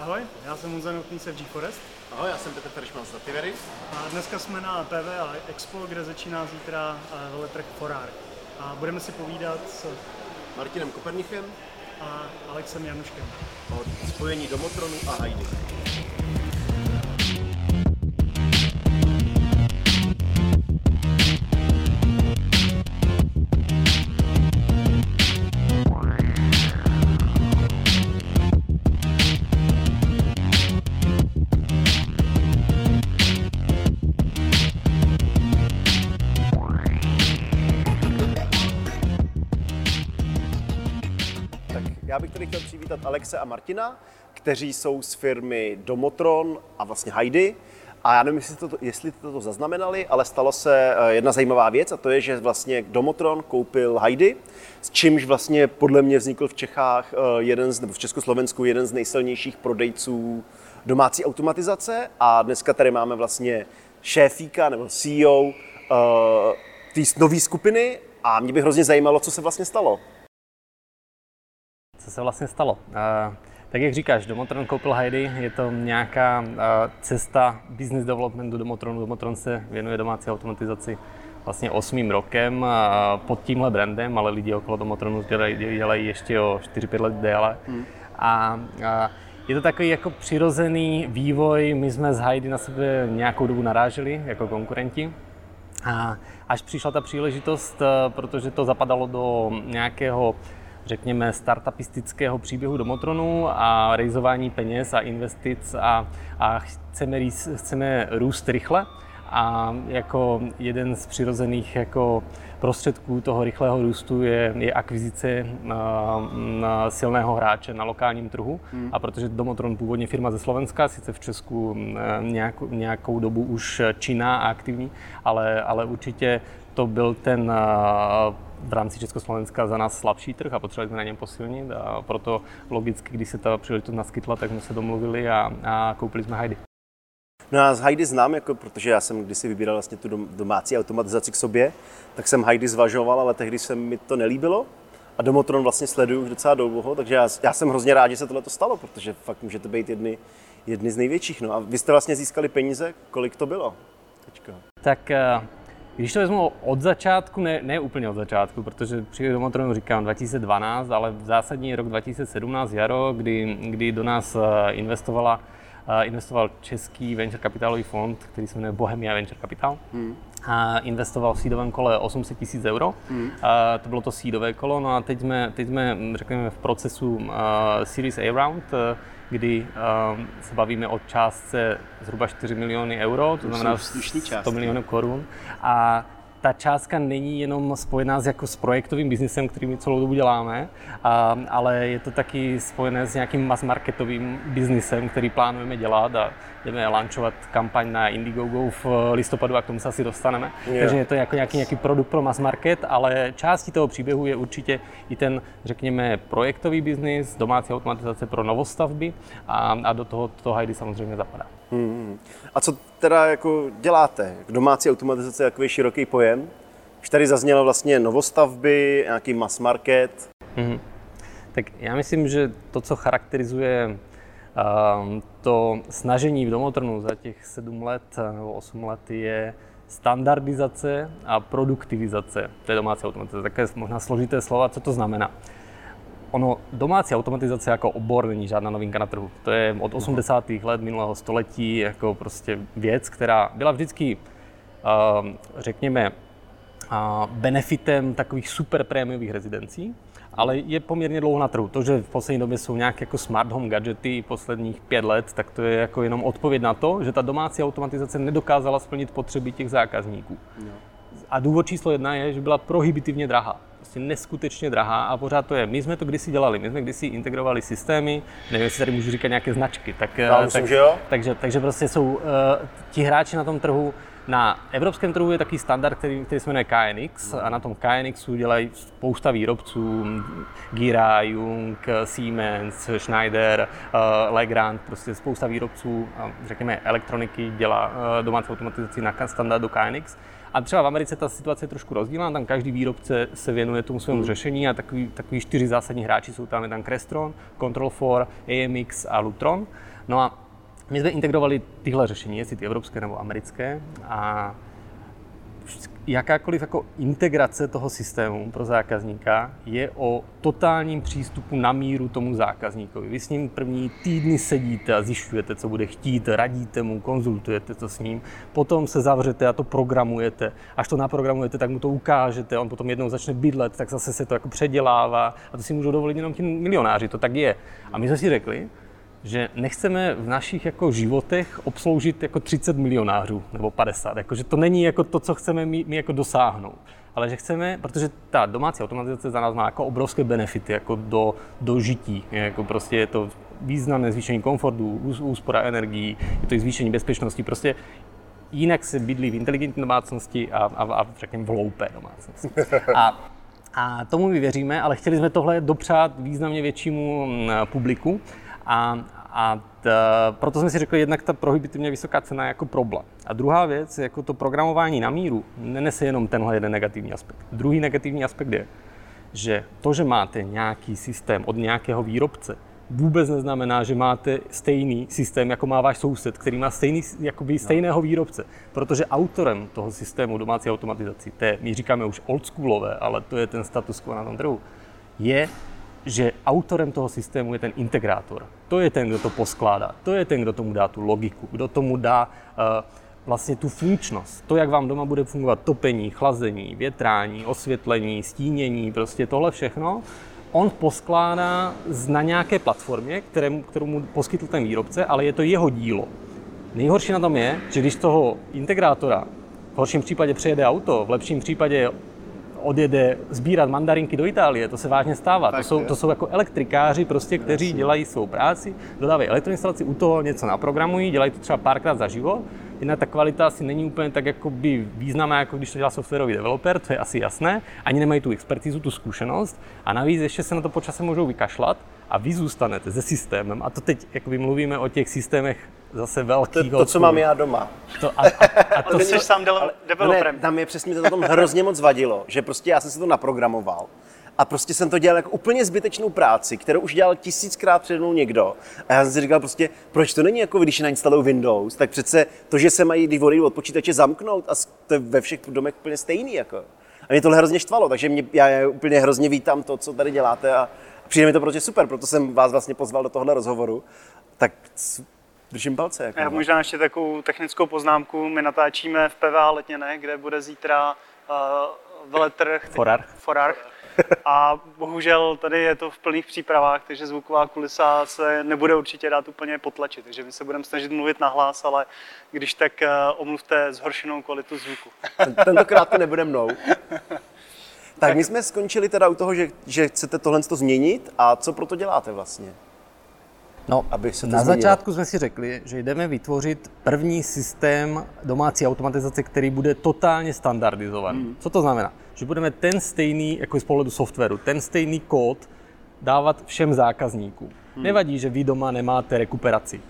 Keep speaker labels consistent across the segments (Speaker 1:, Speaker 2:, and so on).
Speaker 1: Ahoj, já jsem Honza Notný se v GeForest.
Speaker 2: Ahoj, já jsem Petr Feršman z Dativery.
Speaker 1: A dneska jsme na PVA Expo, kde začíná zítra eh, veletrh Forár. A budeme si povídat s
Speaker 2: Martinem Kopernichem
Speaker 1: a Alexem Januškem.
Speaker 2: o spojení Domotronu a Heidi. Přivítat Alexe a Martina, kteří jsou z firmy Domotron a vlastně Heidi. A já nevím, jestli to, jestli to, to zaznamenali, ale stalo se eh, jedna zajímavá věc a to je, že vlastně Domotron koupil Heidi, s čímž vlastně podle mě vznikl v Čechách eh, jeden z, nebo v Československu jeden z nejsilnějších prodejců domácí automatizace a dneska tady máme vlastně šéfíka nebo CEO uh, té nové skupiny a mě by hrozně zajímalo, co se vlastně stalo.
Speaker 3: Co se vlastně stalo? Uh, tak jak říkáš, Domotron koupil Heidi, je to nějaká uh, cesta business developmentu Domotronu. Domotron se věnuje domácí automatizaci vlastně osmým rokem uh, pod tímhle brandem, ale lidi okolo Domotronu dělají, dělají ještě o 4-5 let déle. Hmm. A uh, je to takový jako přirozený vývoj, my jsme s Heidi na sebe nějakou dobu naráželi jako konkurenti. A až přišla ta příležitost, eh, protože to zapadalo do nějakého řekněme, startupistického příběhu Domotronu a rejzování peněz a investic a, a chceme, rýs, chceme růst rychle a jako jeden z přirozených jako prostředků toho rychlého růstu je, je akvizice na, na silného hráče na lokálním trhu. Hmm. A protože Domotron původně firma ze Slovenska, sice v Česku nějakou, nějakou dobu už činná a aktivní, ale, ale určitě to byl ten v rámci Československa za nás slabší trh a potřebovali jsme na něm posilnit a proto logicky, když se ta příležitost naskytla, tak jsme se domluvili a, a koupili jsme Heidi.
Speaker 2: No já z Heidi znám, jako, protože já jsem kdysi vybíral vlastně tu domácí automatizaci k sobě, tak jsem Heidi zvažoval, ale tehdy se mi to nelíbilo. A Domotron vlastně sleduju už docela dlouho, takže já, já jsem hrozně rád, že se tohle stalo, protože fakt můžete být jedny, jedny z největších. No a vy jste vlastně získali peníze, kolik to bylo? Teďka.
Speaker 3: Tak eh, když to vezmu od začátku, ne, ne úplně od začátku, protože při Domotronu říkám 2012, ale v zásadní rok 2017 jaro, kdy, kdy do nás eh, investovala investoval český venture kapitálový fond, který se jmenuje Bohemia Venture Capital. Hmm. A investoval v sídovém kole 800 tisíc euro. Hmm. A to bylo to sídové kolo. No a teď jsme, teď jsme řekněme, v procesu uh, Series A round, uh, kdy uh, se bavíme o částce zhruba 4 miliony euro, to, to znamená 100 milionů korun. A ta částka není jenom spojená s, jako s projektovým biznisem, který my celou dobu děláme, a, ale je to taky spojené s nějakým mass marketovým biznisem, který plánujeme dělat a jdeme launchovat kampaň na Indiegogo v listopadu a k tomu se asi dostaneme. Yeah. Takže je to jako nějaký, nějaký produkt pro mass market, ale částí toho příběhu je určitě i ten, řekněme, projektový biznis, domácí automatizace pro novostavby a, a do toho to Heidi samozřejmě zapadá. Hmm.
Speaker 2: A co teda jako děláte? Domácí automatizace je takový široký pojem. Už tady zaznělo vlastně novostavby, nějaký mass market. Hmm.
Speaker 3: Tak já myslím, že to, co charakterizuje um, to snažení v Domotrnu za těch sedm let nebo osm let je standardizace a produktivizace té domácí automatizace. Také možná složité slova, co to znamená. Ono, domácí automatizace jako obor není žádná novinka na trhu. To je od 80. let minulého století jako prostě věc, která byla vždycky, uh, řekněme, uh, benefitem takových super prémiových rezidencí, ale je poměrně dlouho na trhu. To, že v poslední době jsou nějaké jako smart home gadgety posledních pět let, tak to je jako jenom odpověď na to, že ta domácí automatizace nedokázala splnit potřeby těch zákazníků. A důvod číslo jedna je, že byla prohibitivně drahá prostě neskutečně drahá a pořád to je. My jsme to kdysi dělali, my jsme kdysi integrovali systémy, nevím, jestli tady můžu říkat nějaké značky, tak,
Speaker 2: Já
Speaker 3: tak,
Speaker 2: myslím, že jo.
Speaker 3: Takže, takže prostě jsou uh, ti hráči na tom trhu, na evropském trhu je takový standard, který, který se jmenuje KNX a na tom KNXu dělají spousta výrobců, Gira, Jung, Siemens, Schneider, uh, Legrand, prostě spousta výrobců, řekněme, elektroniky dělá uh, domácí automatizaci na standardu KNX. A třeba v Americe ta situace je trošku rozdílná, tam každý výrobce se věnuje tomu svému hmm. řešení a takový, takový čtyři zásadní hráči jsou tam, je tam Crestron, Control4, AMX a Lutron. No a my jsme integrovali tyhle řešení, jestli ty evropské nebo americké, a jakákoliv jako integrace toho systému pro zákazníka je o totálním přístupu na míru tomu zákazníkovi. Vy s ním první týdny sedíte a zjišťujete, co bude chtít, radíte mu, konzultujete to s ním, potom se zavřete a to programujete. Až to naprogramujete, tak mu to ukážete, on potom jednou začne bydlet, tak zase se to jako předělává a to si můžou dovolit jenom ti milionáři, to tak je. A my jsme si řekli, že nechceme v našich jako životech obsloužit jako 30 milionářů nebo 50, jako, že to není jako to, co chceme my, my jako dosáhnout. Ale že chceme, protože ta domácí automatizace za nás má jako obrovské benefity jako do, do žití. Jako prostě je to významné zvýšení komfortu, úspora energií, je to i zvýšení bezpečnosti. Prostě jinak se bydlí v inteligentní domácnosti a, a, a řekněme v hloupé domácnosti. A, a tomu my věříme, ale chtěli jsme tohle dopřát významně většímu publiku. A, a t, proto jsme si řekli, jednak ta prohibitivně vysoká cena je jako problém. A druhá věc, jako to programování na míru, nenese jenom tenhle jeden negativní aspekt. Druhý negativní aspekt je, že to, že máte nějaký systém od nějakého výrobce, vůbec neznamená, že máte stejný systém, jako má váš soused, který má stejný, jakoby stejného výrobce. Protože autorem toho systému domácí automatizací, to je, my říkáme už oldschoolové, ale to je ten status quo na tom trhu, je že autorem toho systému je ten integrátor. To je ten, kdo to poskládá. To je ten, kdo tomu dá tu logiku, kdo tomu dá uh, vlastně tu funkčnost. To, jak vám doma bude fungovat topení, chlazení, větrání, osvětlení, stínění, prostě tohle všechno, on poskládá na nějaké platformě, kterému, kterou mu poskytl ten výrobce, ale je to jeho dílo. Nejhorší na tom je, že když toho integrátora v horším případě přejede auto, v lepším případě odjede sbírat mandarinky do Itálie, to se vážně stává. to jsou, to jsou jako elektrikáři, prostě, kteří Jasně. dělají svou práci, dodávají elektroinstalaci, u toho něco naprogramují, dělají to třeba párkrát za život. Jinak ta kvalita asi není úplně tak jakoby významná, jako když to dělá softwarový developer, to je asi jasné. Ani nemají tu expertizu, tu zkušenost. A navíc ještě se na to počasem můžou vykašlat a vy zůstanete se systémem. A to teď jakoby mluvíme o těch systémech zase velký.
Speaker 2: To, to co mám já doma.
Speaker 1: To, a, a, a to jsi sám developerem.
Speaker 2: Ne, tam je přesně to tom hrozně moc vadilo, že prostě já jsem si to naprogramoval a prostě jsem to dělal jako úplně zbytečnou práci, kterou už dělal tisíckrát před mnou někdo. A já jsem si říkal prostě, proč to není jako když nainstalují Windows, tak přece to, že se mají, když od počítače zamknout a to je ve všech domech úplně stejný. Jako. A mě tohle hrozně štvalo, takže mě, já úplně hrozně vítám to, co tady děláte a přijde mi to prostě super, proto jsem vás vlastně pozval do tohle rozhovoru. Tak držím palce. Jako,
Speaker 1: Já no. možná ještě takovou technickou poznámku. My natáčíme v PVA Letněné, kde bude zítra uh, veletrh.
Speaker 3: Forarch.
Speaker 1: Forarch. A bohužel tady je to v plných přípravách, takže zvuková kulisa se nebude určitě dát úplně potlačit. Takže my se budeme snažit mluvit nahlas, ale když tak uh, omluvte zhoršenou kvalitu zvuku.
Speaker 2: Tentokrát to nebude mnou. Tak my jsme skončili teda u toho, že, že chcete tohle změnit a co proto děláte vlastně?
Speaker 3: No, aby se to na změnilo. začátku jsme si řekli, že jdeme vytvořit první systém domácí automatizace, který bude totálně standardizovaný. Hmm. Co to znamená? Že budeme ten stejný, jako z pohledu softwaru, ten stejný kód dávat všem zákazníkům. Hmm. Nevadí, že vy doma nemáte rekuperaci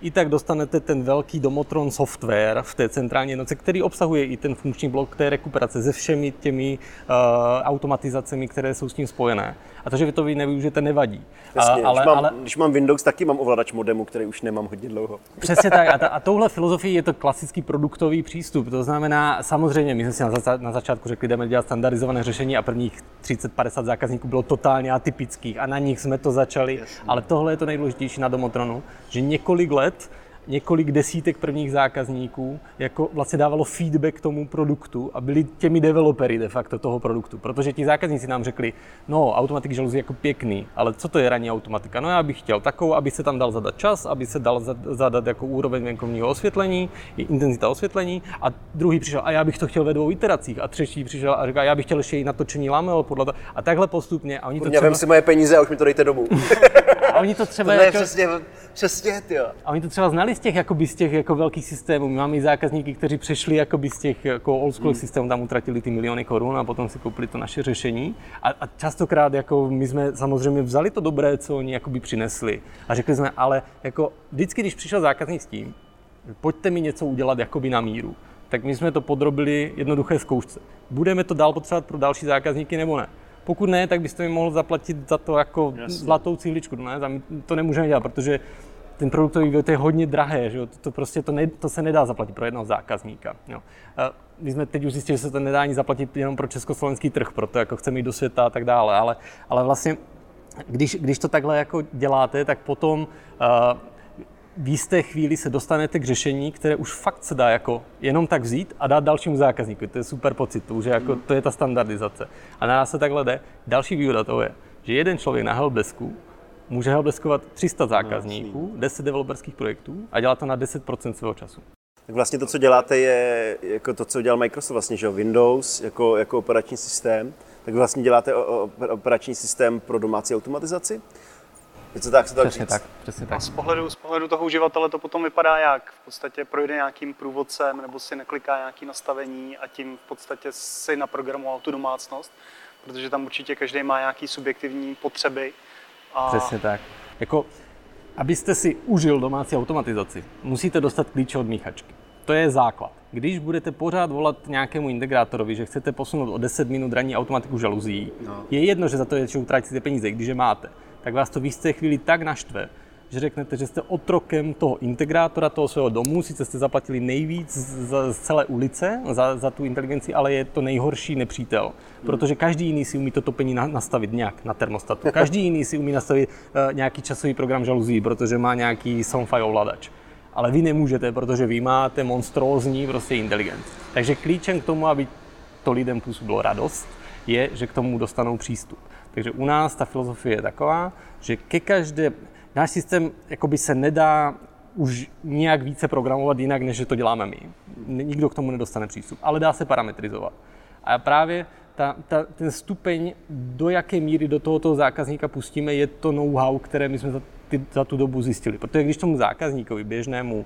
Speaker 3: i tak dostanete ten velký Domotron software v té centrální jednotce, který obsahuje i ten funkční blok té rekuperace se všemi těmi uh, automatizacemi, které jsou s tím spojené. A to, že vy to vy nevyužijete, nevadí.
Speaker 2: Jasně, ale, když, mám, ale, když mám Windows, taky mám ovladač modemu, který už nemám hodně dlouho.
Speaker 3: Přesně tak. A, ta, a touhle filozofii je to klasický produktový přístup. To znamená, samozřejmě, my jsme si na, za, na začátku řekli, jdeme dělat standardizované řešení a prvních 30-50 zákazníků bylo totálně atypických a na nich jsme to začali. Jasně. Ale tohle je to nejdůležitější na Domotronu, že několik let několik desítek prvních zákazníků jako vlastně dávalo feedback tomu produktu a byli těmi developery de facto toho produktu. Protože ti zákazníci nám řekli, no, automatik žaluzí jako pěkný, ale co to je ranní automatika? No já bych chtěl takovou, aby se tam dal zadat čas, aby se dal zadat jako úroveň venkovního osvětlení, intenzita osvětlení a druhý přišel, a já bych to chtěl ve dvou iteracích a třetí přišel a říká, já bych chtěl ještě i natočení lamel podle to. A takhle postupně. A
Speaker 2: oni to třeba... si moje peníze a už mi to dejte domů.
Speaker 3: a oni to třeba
Speaker 2: to jako... přesně, přesně, jo.
Speaker 3: A oni to třeba znali z těch, jakoby z těch jako velkých systémů. My máme i zákazníky, kteří přešli jakoby z těch jako old school hmm. systémů, tam utratili ty miliony korun a potom si koupili to naše řešení. A, a častokrát jako my jsme samozřejmě vzali to dobré, co oni jakoby přinesli. A řekli jsme, ale jako vždycky, když přišel zákazník s tím, pojďte mi něco udělat jakoby na míru, tak my jsme to podrobili jednoduché zkoušce. Budeme to dál potřebovat pro další zákazníky nebo ne? Pokud ne, tak byste mi mohl zaplatit za to jako Jasně. zlatou cihličku. Ne? To nemůžeme dělat, protože ten produktový vývoj to je hodně drahé, že jo? To, to prostě to, ne, to se nedá zaplatit pro jednoho zákazníka. Jo? My jsme teď už zjistili, že se to nedá ani zaplatit jenom pro československý trh, proto jako chceme jít do světa a tak dále, ale, ale vlastně když, když to takhle jako děláte, tak potom uh, v jisté chvíli se dostanete k řešení, které už fakt se dá jako jenom tak vzít a dát dalšímu zákazníku. To je super pocit, to, už je jako, to je ta standardizace. A na nás se takhle jde. Další výhoda toho je, že jeden člověk na helpdesku může helpdeskovat 300 zákazníků, 10 developerských projektů a dělá to na 10% svého času.
Speaker 2: Tak vlastně to, co děláte, je jako to, co dělal Microsoft, vlastně, že Windows jako, jako operační systém, tak vlastně děláte operační systém pro domácí automatizaci. Je to tak, se
Speaker 3: přesně tak, přesně tak.
Speaker 1: A z pohledu, z pohledu toho uživatele to potom vypadá jak? V podstatě projde nějakým průvodcem nebo si nekliká nějaký nastavení a tím v podstatě si naprogramoval tu domácnost, protože tam určitě každý má nějaký subjektivní potřeby.
Speaker 3: A... Přesně tak. Jako, abyste si užil domácí automatizaci, musíte dostat klíče od míchačky. To je základ. Když budete pořád volat nějakému integrátorovi, že chcete posunout o 10 minut ranní automatiku žaluzí, no. je jedno, že za to je, že utratíte peníze, když je máte tak vás to v jisté chvíli tak naštve, že řeknete, že jste otrokem toho integrátora, toho svého domu, sice jste zaplatili nejvíc z, z celé ulice za, za tu inteligenci, ale je to nejhorší nepřítel. Protože každý jiný si umí to topení na, nastavit nějak na termostatu. Každý jiný si umí nastavit uh, nějaký časový program žaluzí, protože má nějaký Soundfire ovladač. Ale vy nemůžete, protože vy máte monstrózní prostě inteligenci. Takže klíčem k tomu, aby to lidem působilo radost, je, že k tomu dostanou přístup. Takže u nás ta filozofie je taková, že ke každé, náš systém jakoby se nedá už nějak více programovat jinak, než že to děláme my. Nikdo k tomu nedostane přístup, ale dá se parametrizovat. A právě ta, ta, ten stupeň, do jaké míry do tohoto zákazníka pustíme, je to know-how, které my jsme za, ty, za tu dobu zjistili. Protože když tomu zákazníkovi běžnému,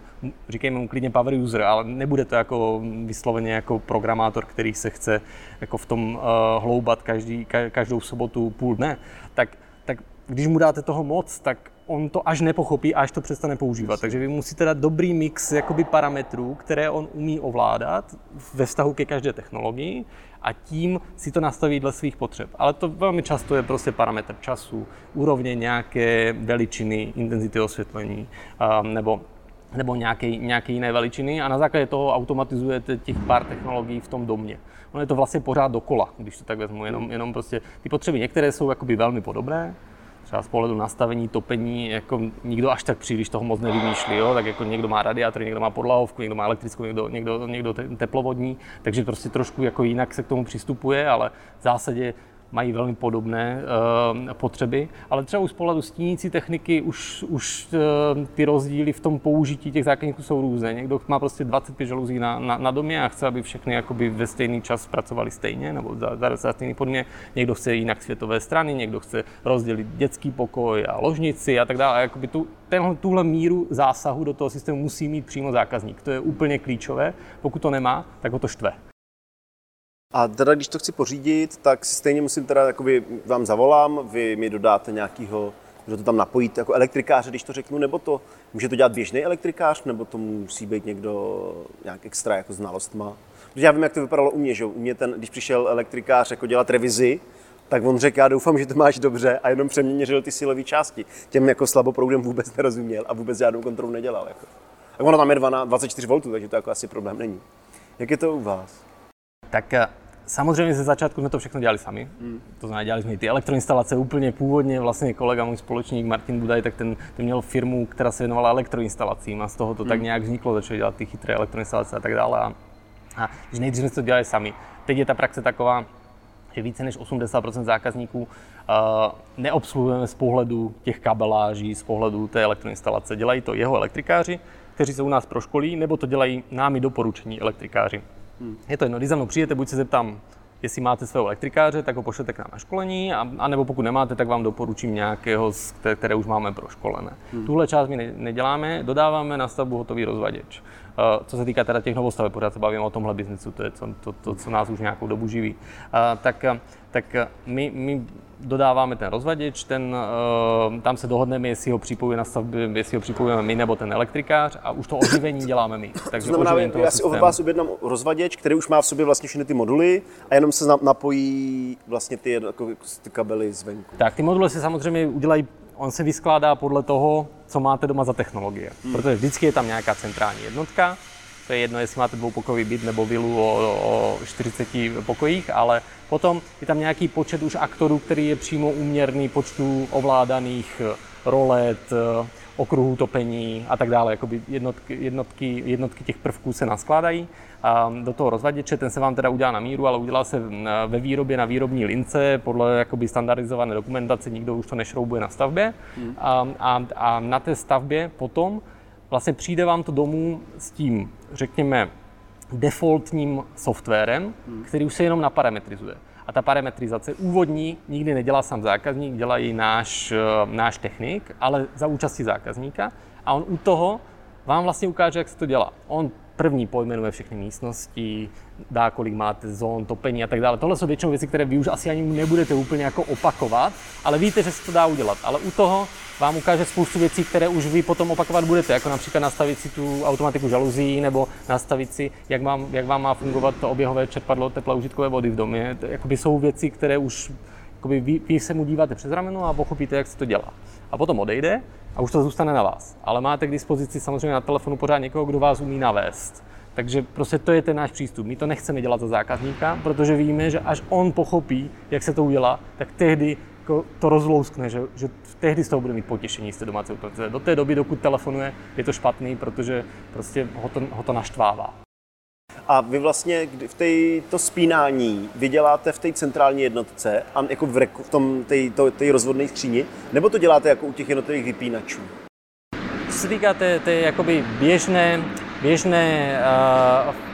Speaker 3: říkejme mu klidně power user, ale nebude to jako vysloveně jako programátor, který se chce jako v tom uh, hloubat každý, každou sobotu půl dne, tak, tak když mu dáte toho moc, tak on to až nepochopí, až to přestane používat. Takže vy musíte dát dobrý mix jakoby parametrů, které on umí ovládat ve vztahu ke každé technologii a tím si to nastaví dle svých potřeb. Ale to velmi často je prostě parametr času, úrovně nějaké veličiny, intenzity osvětlení um, nebo nebo nějaké, nějaké jiné veličiny a na základě toho automatizujete těch pár technologií v tom domě. Ono je to vlastně pořád dokola, když to tak vezmu, jenom, jenom prostě ty potřeby některé jsou jakoby velmi podobné, třeba z pohledu nastavení, topení, jako nikdo až tak příliš toho moc nevymýšlí, jo? tak jako někdo má radiátor, někdo má podlahovku, někdo má elektrickou, někdo, někdo, někdo teplovodní, takže prostě trošku jako jinak se k tomu přistupuje, ale v zásadě mají velmi podobné uh, potřeby, ale třeba z pohledu stínící techniky už, už uh, ty rozdíly v tom použití těch zákazníků jsou různé. Někdo má prostě 25 žaluzí na, na, na domě a chce, aby všechny jakoby ve stejný čas pracovali stejně nebo za, za, za stejný podmě. Někdo chce jinak světové strany, někdo chce rozdělit dětský pokoj a ložnici a tak dále. A jakoby tu, tenhle, tuhle míru zásahu do toho systému musí mít přímo zákazník. To je úplně klíčové. Pokud to nemá, tak ho to štve.
Speaker 2: A teda, když to chci pořídit, tak stejně musím teda, jakoby vám zavolám, vy mi dodáte nějakýho, že to tam napojit jako elektrikáře, když to řeknu, nebo to může to dělat běžný elektrikář, nebo to musí být někdo nějak extra jako znalostma. Protože já vím, jak to vypadalo u mě, že u mě ten, když přišel elektrikář jako dělat revizi, tak on řekl, já doufám, že to máš dobře a jenom přeměřil ty silové části. Těm jako slaboproudem vůbec nerozuměl a vůbec žádnou kontrolu nedělal. Jako. A ono tam je 24 V, takže to jako asi problém není. Jak je to u vás?
Speaker 3: Tak eh, Samozřejmě ze začátku jsme to všechno dělali sami. Hmm. To znamená, dělali jsme i ty elektroinstalace úplně původně. Vlastně kolega, můj společník Martin Budaj, tak ten, ten měl firmu, která se věnovala elektroinstalacím a z toho to hmm. tak nějak vzniklo, začali dělat ty chytré elektroinstalace a tak dále. A, a když nejdřív jsme to dělali sami. Teď je ta praxe taková, že více než 80% zákazníků uh, neobsluhujeme z pohledu těch kabeláží, z pohledu té elektroinstalace. Dělají to jeho elektrikáři, kteří se u nás proškolí, nebo to dělají námi doporučení elektrikáři. Hmm. Je to jedno, když za mnou přijete, buď se zeptám, jestli máte svého elektrikáře, tak ho pošlete k nám na školení, a, a nebo pokud nemáte, tak vám doporučím nějakého, které už máme proškolené. Hmm. Tuhle část my neděláme, dodáváme na stavbu hotový rozvaděč. Co se týká teda těch novostaveb, pořád se bavíme o tomhle biznesu, to je to, to, to co nás už nějakou dobu živí, tak, tak my, my dodáváme ten rozvaděč, ten, tam se dohodneme, jestli ho připojíme na stavbě, jestli ho připojíme my nebo ten elektrikář a už to oživení děláme my.
Speaker 2: Takže to znamená, já si od vás objednám rozvaděč, který už má v sobě vlastně všechny ty moduly a jenom se napojí vlastně ty, jako, ty kabely zvenku.
Speaker 3: Tak, ty moduly se samozřejmě udělají on se vyskládá podle toho, co máte doma za technologie. Hmm. Protože vždycky je tam nějaká centrální jednotka, to je jedno, jestli máte dvoupokojový byt nebo vilu o, o 40 pokojích, ale potom je tam nějaký počet už aktorů, který je přímo uměrný počtu ovládaných rolet, okruhů topení a tak dále. Jakoby jednotky, jednotky, jednotky těch prvků se naskládají do toho rozvaděče, ten se vám teda udělá na míru, ale udělá se ve výrobě na výrobní lince podle jakoby standardizované dokumentace, nikdo už to nešroubuje na stavbě. Hmm. A, a, a na té stavbě potom vlastně přijde vám to domů s tím, řekněme, defaultním softwarem, hmm. který už se jenom naparametrizuje. Ta parametrizace úvodní nikdy nedělá sám zákazník, dělá ji náš, náš technik, ale za účasti zákazníka. A on u toho vám vlastně ukáže, jak se to dělá. On první pojmenuje všechny místnosti, dá, kolik máte zón, topení a tak dále. Tohle jsou většinou věci, které vy už asi ani nebudete úplně jako opakovat, ale víte, že se to dá udělat. Ale u toho vám ukáže spoustu věcí, které už vy potom opakovat budete, jako například nastavit si tu automatiku žaluzí nebo nastavit si, jak vám, jak vám má fungovat to oběhové čerpadlo teplé užitkové vody v domě. To, jakoby jsou věci, které už jakoby vy, vy se mu díváte přes rameno a pochopíte, jak se to dělá. A potom odejde a už to zůstane na vás. Ale máte k dispozici samozřejmě na telefonu pořád někoho, kdo vás umí navést. Takže prostě to je ten náš přístup. My to nechceme dělat za zákazníka, protože víme, že až on pochopí, jak se to udělá, tak tehdy jako to rozlouskne, že, že tehdy z toho bude mít potěšení z té domácí. Do té doby, dokud telefonuje, je to špatný, protože prostě ho to, ho to naštvává.
Speaker 2: A vy vlastně v té to spínání vyděláte v té centrální jednotce a jako v, reku, v tom té rozvodné skříni, nebo to děláte jako u těch jednotlivých vypínačů?
Speaker 3: Co se týká té, té jakoby běžné, běžné uh,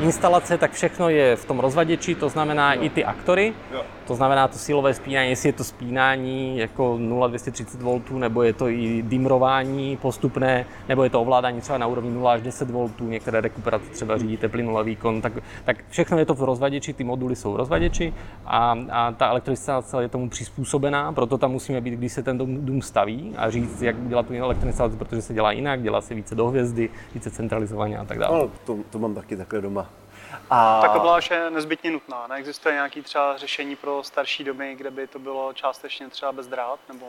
Speaker 3: instalace, tak všechno je v tom rozvaděči, to znamená jo. i ty aktory. Jo. To znamená to silové spínání, jestli je to spínání jako 0,230 V, nebo je to i dimrování postupné, nebo je to ovládání třeba na úrovni 0 až 10 V, některé rekuperace třeba řídíte plynulý výkon, tak, tak všechno je to v rozvaděči, ty moduly jsou v rozvaděči a, a ta elektroinstalace je tomu přizpůsobená, proto tam musíme být, když se ten dům, dům staví a říct, jak dělat tu elektroinstalaci, protože se dělá jinak, dělá se více do hvězdy, více centralizovaně a tak dále.
Speaker 2: No, to, to mám taky takhle doma.
Speaker 1: A... Ta kabláž je nezbytně nutná. Neexistuje nějaký třeba řešení pro starší domy, kde by to bylo částečně třeba bez drát? Nebo...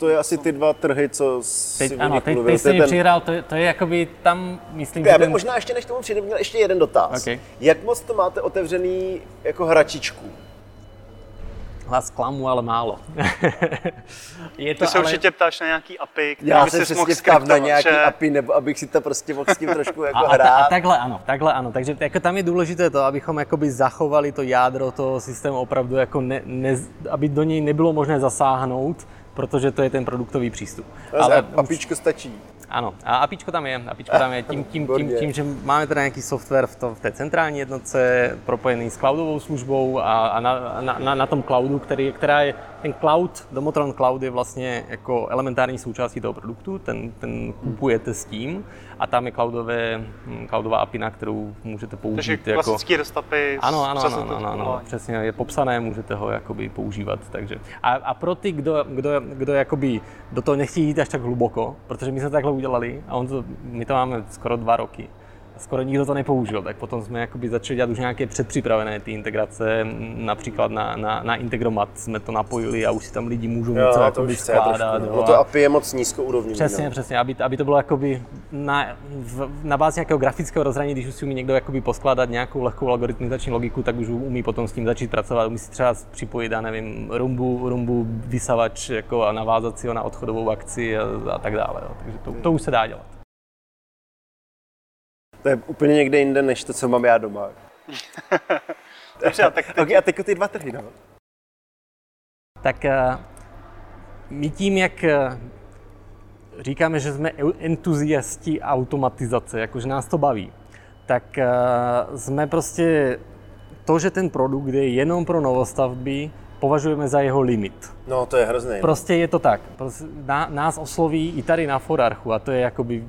Speaker 2: To je asi ty dva trhy, co si
Speaker 3: teď, ano, teď, teď jsi ten... přihrál, to, je, to je jakoby tam, myslím,
Speaker 2: Já bych ten... možná ještě než tomu přijde, měl ještě jeden dotaz. Okay. Jak moc to máte otevřený jako hračičku?
Speaker 3: Hlas klamu, ale málo.
Speaker 1: je to Ty se ale... určitě ptáš na nějaký API,
Speaker 2: který Já se přesně ptám na nějaký že... API, nebo abych si to prostě mohl s tím trošku jako a, hrát.
Speaker 3: A, a, takhle ano, takhle ano. Takže jako tam je důležité to, abychom jakoby zachovali to jádro toho systému opravdu, jako ne, ne, aby do něj nebylo možné zasáhnout, protože to je ten produktový přístup.
Speaker 2: Ale APIčko stačí.
Speaker 3: Ano, a APIčko tam je. APIčko tam je tím, tím, tím, tím, že máme teda nějaký software v, to, v té centrální jednotce propojený s cloudovou službou a, a na, na, na, na tom cloudu, který, která je ten cloud, Domotron Cloud je vlastně jako elementární součástí toho produktu, ten, ten kupujete s tím a tam je cloudové, hm, cloudová API, na kterou můžete použít. Takže
Speaker 1: jako... klasický restapy.
Speaker 3: Ano, ano, ano, ano, ano, ano, přesně, je popsané, můžete ho jakoby používat. Takže. A, a pro ty, kdo, kdo, kdo jakoby do toho nechtějí jít až tak hluboko, protože my jsme takhle udělali a on to, my to máme skoro dva roky, skoro nikdo to nepoužil, tak potom jsme jakoby začali dělat už nějaké předpřipravené ty integrace, například na, na, na Integromat jsme to napojili a už si tam lidi můžou jo, něco jakoby skládat.
Speaker 2: Jo, no to API je moc nízkourovňové.
Speaker 3: Přesně, no. přesně, aby, aby to bylo jakoby na, v, na bázi nějakého grafického rozhraní, když už si umí někdo jakoby poskládat nějakou lehkou algoritmizační logiku, tak už umí potom s tím začít pracovat, umí si třeba připojit, já nevím, rumbu, rumbu vysavač jako a navázat si ho na odchodovou akci a, a tak dále. Jo. Takže to, to už se dá dělat.
Speaker 2: To je úplně někde jinde, než to, co mám já doma. Dobře, tak teď... okay, a teď ty dva trhy, no.
Speaker 3: Tak uh, my tím, jak uh, říkáme, že jsme entuziasti automatizace, jakože nás to baví, tak uh, jsme prostě to, že ten produkt je jenom pro novostavby, považujeme za jeho limit.
Speaker 2: No, to je hrozné.
Speaker 3: Prostě je to tak. Prostě nás osloví i tady na Forarchu a to je jakoby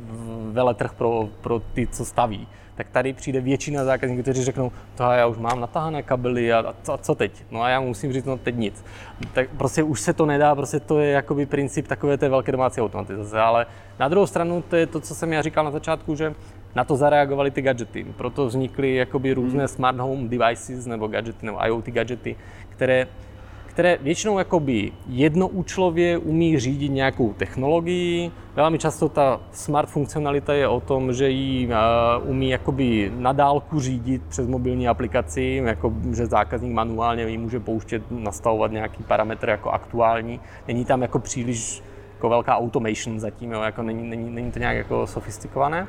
Speaker 3: veletrh pro, pro ty, co staví. Tak tady přijde většina zákazníků, kteří řeknou, to já už mám natahané kabely a, a co, a co teď? No a já musím říct, no teď nic. Tak prostě už se to nedá, prostě to je jakoby princip takové té velké domácí automatizace. Ale na druhou stranu to je to, co jsem já říkal na začátku, že na to zareagovaly ty gadgety. Proto vznikly jakoby různé smart home devices nebo gadgety nebo IoT gadgety, které které většinou jakoby jednoúčlově umí řídit nějakou technologii. Velmi často ta smart funkcionalita je o tom, že ji uh, umí jakoby na dálku řídit přes mobilní aplikaci, jako, že zákazník manuálně ji může pouštět, nastavovat nějaký parametr jako aktuální. Není tam jako příliš jako velká automation zatím, jo, jako není, není, není to nějak jako sofistikované.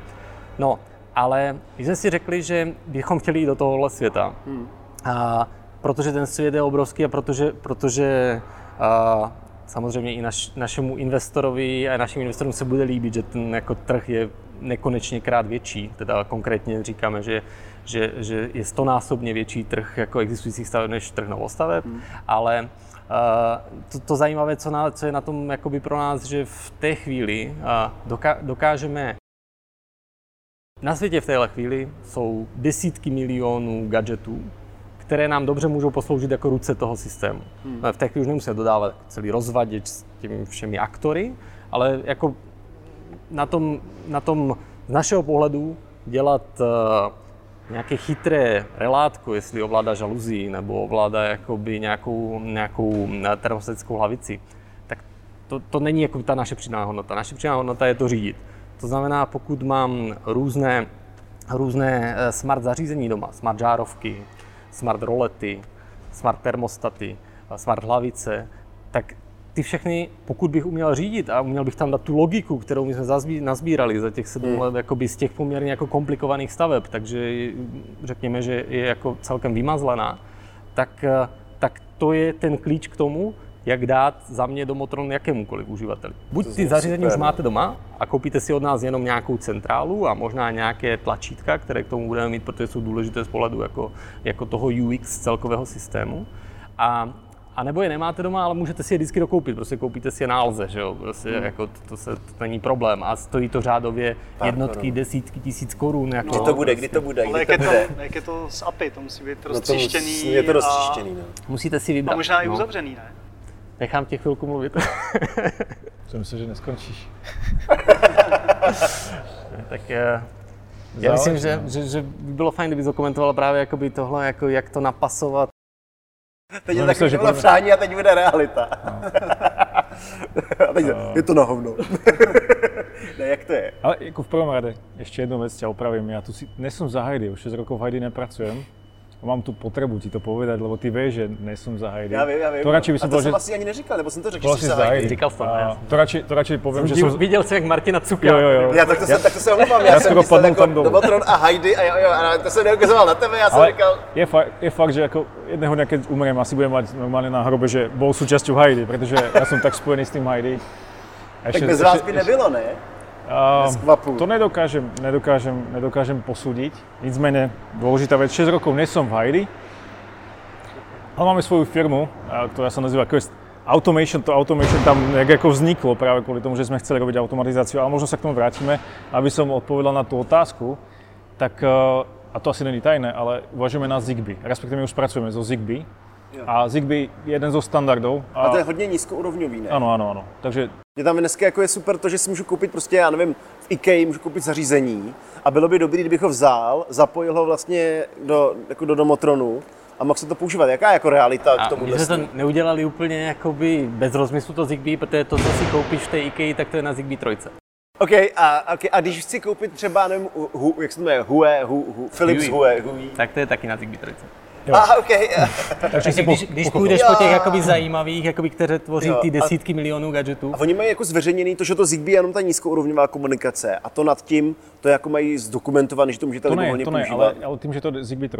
Speaker 3: No, ale my jsme si řekli, že bychom chtěli jít do tohohle světa. Hmm. A protože ten svět je obrovský a protože, protože a, samozřejmě i naš, našemu investorovi a našim investorům se bude líbit, že ten jako trh je nekonečně krát větší. Teda konkrétně říkáme, že, že, že je stonásobně větší trh jako existujících staveb než trh novostaveb, hmm. ale Uh, to, to zajímavé, co, na, co je na tom jakoby pro nás, že v té chvíli uh, doká, dokážeme na světě v téhle chvíli jsou desítky milionů gadgetů, které nám dobře můžou posloužit jako ruce toho systému. Hmm. V té chvíli už nemusíme dodávat celý rozvaděč s těmi všemi aktory, ale jako na tom, na tom z našeho pohledu dělat uh, nějaké chytré relátko, jestli ovládá žaluzí nebo ovládá jakoby nějakou, nějakou eh, termostatickou hlavici, tak to, to není jako ta naše přidaná hodnota. Naše přidaná hodnota je to řídit. To znamená, pokud mám různé, různé eh, smart zařízení doma, smart žárovky, smart rolety, smart termostaty, smart hlavice, tak ty všechny, pokud bych uměl řídit a uměl bych tam dát tu logiku, kterou my jsme nazbírali za těch sedm hmm. let jakoby z těch poměrně jako komplikovaných staveb, takže řekněme, že je jako celkem vymazlená, tak, tak to je ten klíč k tomu, jak dát za mě Domotron jakémukoliv uživateli. Buď ty zařízení už máte doma a koupíte si od nás jenom nějakou centrálu a možná nějaké tlačítka, které k tomu budeme mít, protože jsou důležité z pohledu jako, jako toho UX celkového systému. A a nebo je nemáte doma, ale můžete si je vždycky dokoupit, prostě koupíte si je na Alze, že jo, prostě hmm. jako to, to, se, to není problém a stojí to řádově tak, jednotky, no. desítky tisíc korun. Jako,
Speaker 2: kdy to bude, prostě. kdy to bude,
Speaker 1: kdy ale
Speaker 2: to
Speaker 1: jak
Speaker 2: bude?
Speaker 1: Je to, jak je to s API, to musí být roztříštěný.
Speaker 2: No to je to roztříštěný, no.
Speaker 3: Musíte si vybrat.
Speaker 1: A možná i no. uzavřený, ne?
Speaker 3: Nechám tě chvilku mluvit.
Speaker 4: Jsem myslel, že neskončíš.
Speaker 3: tak já, já myslím, že, no. že, že, by bylo fajn, kdyby dokumentoval právě jakoby tohle, jako jak to napasovat.
Speaker 2: Teď je no, takový že přání a teď bude realita. No. a teď no. je to na hovno. ne, jak to je?
Speaker 4: Ale jako v prvom rade, ještě jednu věc tě opravím. Já tu si, nesom za Heidi, už 6 rokov v Heidi nepracujem mám tu potřebu ti to povedať, lebo ty víš, že nejsem za Heidi.
Speaker 2: Já vím, já vím.
Speaker 4: To radši by
Speaker 2: jsem
Speaker 4: a to
Speaker 2: jsem že... asi ani neříkal, nebo jsem to řekl,
Speaker 4: že jsi za Heidi.
Speaker 3: Říkal jsem,
Speaker 4: a, to radši, to radši povím, že
Speaker 3: jsem... Viděl jsem, jak Martina cuká.
Speaker 4: Jo, jo, jo.
Speaker 2: Já tak to, já, jsem, tak to se omlouvám, já, já jsem myslel jako Domotron a Heidi a jo, jo, a to jsem neukazoval na tebe, já jsem Ale říkal...
Speaker 4: Je, fakt, je fakt, že jako jedného dňa, keď umrem, asi budem mať normálně na hrobe, že bol súčasťou Heidi, protože já jsem tak spojený s tím Heidi.
Speaker 2: tak bez vás by nebylo, ne?
Speaker 4: Uh, to nedokážem, nedokážem, nedokážem posúdiť. Nicméně dôležitá vec, 6 rokov nesom v Heidi, ale máme svoju firmu, ktorá sa nazýva Quest Automation. To Automation tam jak jako vzniklo práve kvôli tomu, že sme chceli robiť automatizáciu, ale možno sa k tomu vrátime. Aby som odpovedal na tú otázku, tak, a to asi není tajné, ale uvažujeme na Zigbee, respektive už pracujeme so Zigbee. Jo. A Zigbee je jeden zo standardů.
Speaker 2: A... a to je hodně nízkourovňový, ne?
Speaker 4: Ano, ano, ano. Takže...
Speaker 2: Mě tam dneska jako je super to, že si můžu koupit prostě, já nevím, v IKEA můžu koupit zařízení a bylo by dobré, kdybych ho vzal, zapojil ho vlastně do, jako do domotronu a mohl se to používat. Jaká je jako realita a k tomu?
Speaker 3: My jsme to neudělali úplně jakoby bez rozmyslu to Zigbee, protože to, co si koupíš v té IKEA, tak to je na Zigbee trojce.
Speaker 2: OK, a, okay, a když chci koupit třeba, nevím, hu, jak se to jmenuje, Hue, hu, hu, Philips Hue, Hue.
Speaker 3: Tak to je taky na Zigbee trojce.
Speaker 2: Jo. Aha, OK.
Speaker 3: Takže si když, když půjdeš po těch jakoby zajímavých, jakoby, které tvoří jo. ty desítky a, milionů gadgetů.
Speaker 2: A oni mají jako zveřejněný to, že to Zigbee je jenom ta nízkourovňová komunikace a to nad tím, to jako mají zdokumentované, že to můžete
Speaker 4: to ne, to ne, ale, ale tím, že to Zigbee 3,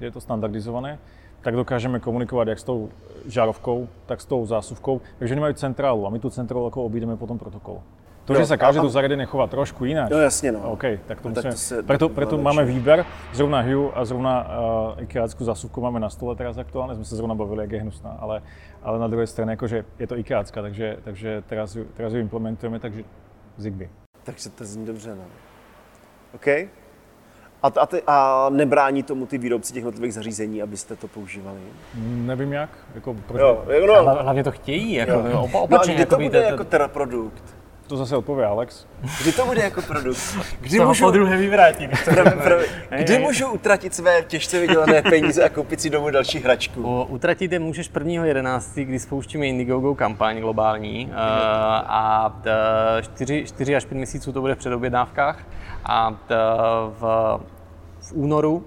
Speaker 4: je to standardizované, tak dokážeme komunikovat jak s tou žárovkou, tak s tou zásuvkou. Takže oni mají centrálu a my tu centrálu jako obídeme potom protokol. To, jo, že sa každé to zariadenie chová trošku ináč.
Speaker 2: No jasně, no.
Speaker 4: OK, tak to, musíme, tak to se, preto, preto máme výber. Zrovna Hue a zrovna uh, IKEAčku zásuvku máme na stole teraz aktuálne. Jsme se zrovna bavili, jak je hnusná, ale, ale na druhé straně, jakože je to IKEAčka, takže, takže teraz, teraz ju implementujeme, takže Zigbee.
Speaker 2: Takže to zní dobře, no. OK? A, a, ty, a nebrání tomu ty výrobci těch notových zařízení, abyste to používali?
Speaker 4: Nevím jak. Jako,
Speaker 2: proč... jo,
Speaker 3: no. Hlavně to chtějí, jako, jo. Opa, opačně.
Speaker 2: No, a kdy to bude jako teda produkt?
Speaker 4: To zase odpově Alex.
Speaker 2: Kdy to bude jako produkt?
Speaker 3: Kdy to můžu... po druhé vyvrátit.
Speaker 2: Kdy můžu utratit své těžce vydělané peníze a koupit si domů další hračku?
Speaker 3: utratit je můžeš 1.11., kdy spouštíme Indiegogo kampaň globální uh, a 4, 4 až 5 měsíců to bude v předobjednávkách a v, v únoru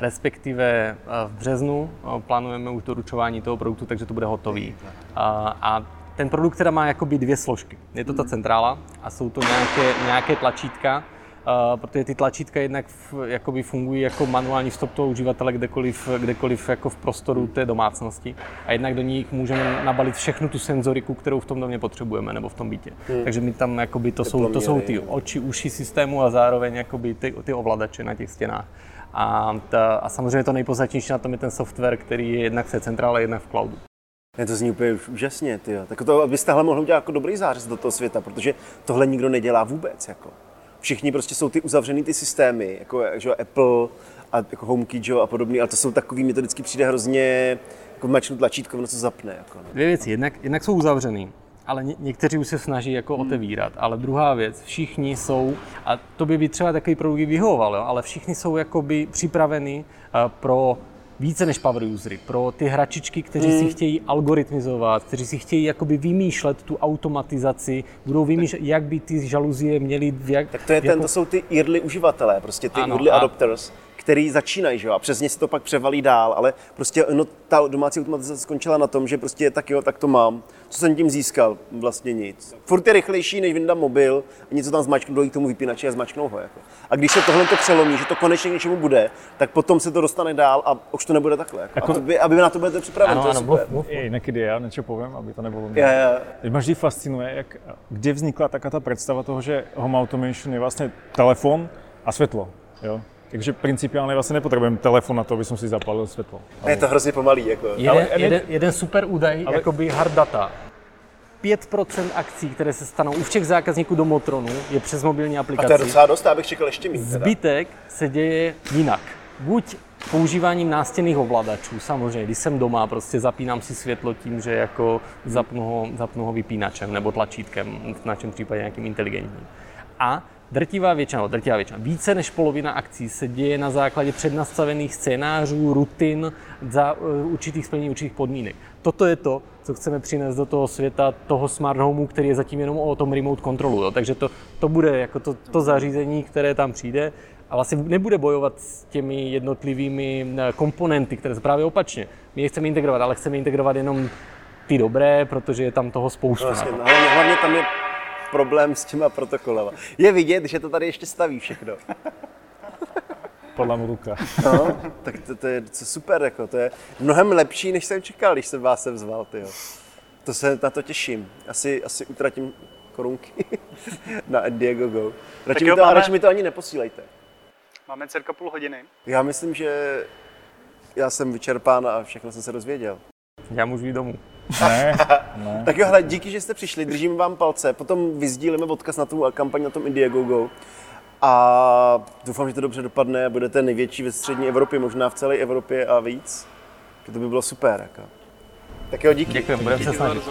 Speaker 3: respektive eh, v březnu eh, plánujeme už doručování toho produktu, takže to bude hotový. A, a ten produkt teda má jakoby dvě složky. Je to ta hmm. centrála a jsou to nějaké, nějaké tlačítka, Uh, protože ty tlačítka jednak v, jakoby fungují jako manuální vstup toho uživatele kdekoliv, kdekoliv jako v prostoru té domácnosti a jednak do nich můžeme nabalit všechnu tu senzoriku, kterou v tom domě potřebujeme nebo v tom bytě. Hmm. Takže my tam jakoby to, jsou, to jsou ty oči, uši systému a zároveň jakoby ty, ty ovladače na těch stěnách. A, ta, a samozřejmě to nejpodstatnější na tom je ten software, který je jednak v té centrále, jednak v cloudu.
Speaker 2: Ne, to zní úplně úžasně, ty. Tak to byste tohle mohli udělat jako dobrý zářez do toho světa, protože tohle nikdo nedělá vůbec. Jako. Všichni prostě jsou ty uzavřený ty systémy, jako že Apple a jako HomeKey že, a podobný, ale to jsou takový, mi to vždycky přijde hrozně jako mačnu tlačítko, ono to zapne. Jako, no.
Speaker 3: Dvě věci, jednak, jednak jsou uzavřený, ale ně, někteří už se snaží jako hmm. otevírat. Ale druhá věc, všichni jsou, a to by by třeba takový produkt vyhovoval, jo, ale všichni jsou jakoby připraveni uh, pro více než power usery, pro ty hračičky, kteří hmm. si chtějí algoritmizovat, kteří si chtějí jakoby vymýšlet tu automatizaci, budou vymýšlet, jak by ty žaluzie měly... Jak,
Speaker 2: tak to, je ten, jako... to jsou ty early uživatelé, prostě ty ano, early a... adopters který začínají, že jo, a přesně se to pak převalí dál, ale prostě no, ta domácí automatizace skončila na tom, že prostě je tak jo, tak to mám. Co jsem tím získal? Vlastně nic. Furt je rychlejší, než vyndám mobil a něco tam zmačknu, dojít k tomu vypínači a zmačknou ho. Jako. A když se tohle to přelomí, že to konečně k něčemu bude, tak potom se to dostane dál a už to nebude takhle. Jako. Jako... A to by, aby na to budete připraven, to je super.
Speaker 4: Ej, nekdy já něco povím, aby to nebylo mě. Yeah, yeah. Mě vždy fascinuje, jak, kde vznikla taká ta představa toho, že home automation je vlastně telefon a světlo. Jo? Takže principiálně vlastně nepotřebujeme telefon na to, aby jsem si zapalil světlo.
Speaker 2: Ale... Je to hrozně pomalý. Jako.
Speaker 3: Jeden, ale, jeden, jeden super údaj, ale... jakoby hard data. 5% akcí, které se stanou u všech zákazníků do Motronu, je přes mobilní aplikaci. A
Speaker 2: to je docela dost, abych čekal ještě mít.
Speaker 3: Zbytek se děje jinak. Buď používáním nástěnných ovladačů, samozřejmě, když jsem doma, prostě zapínám si světlo tím, že jako zapnu ho, zapnu ho vypínačem nebo tlačítkem, v našem případě nějakým inteligentním. A Drtivá většina, no, drtivá většina, více než polovina akcí se děje na základě přednastavených scénářů, rutin, za uh, určitých splnění určitých podmínek. Toto je to, co chceme přinést do toho světa toho smart homeu, který je zatím jenom o tom remote kontrolu. Jo. Takže to, to bude jako to, to zařízení, které tam přijde, a vlastně nebude bojovat s těmi jednotlivými eh, komponenty, které jsou právě opačně. My je chceme integrovat, ale chceme integrovat jenom ty dobré, protože je tam toho spoustu. Vlastně,
Speaker 2: hlavně, hlavně tam je problém s těma protokolama. Je vidět, že to tady ještě staví všechno.
Speaker 4: Podle ruka.
Speaker 2: No, tak to, to, je super, jako, to je mnohem lepší, než jsem čekal, když jsem vás sem zval, tyjo. To se na to těším. Asi, asi utratím korunky na Diego Go. Radši, mi to, máme... radši mi to ani neposílejte.
Speaker 1: Máme cirka půl hodiny.
Speaker 2: Já myslím, že já jsem vyčerpán a všechno jsem se dozvěděl.
Speaker 3: Já můžu jít domů.
Speaker 4: Ne, ne.
Speaker 2: tak jo, hele, díky, že jste přišli, držím vám palce, potom vyzdílíme odkaz na tu kampaň na tom Indiegogo. A doufám, že to dobře dopadne a budete největší ve střední Evropě, možná v celé Evropě a víc. To by bylo super. Jako. Tak jo, díky.
Speaker 3: Děkujeme, budeme se snažit.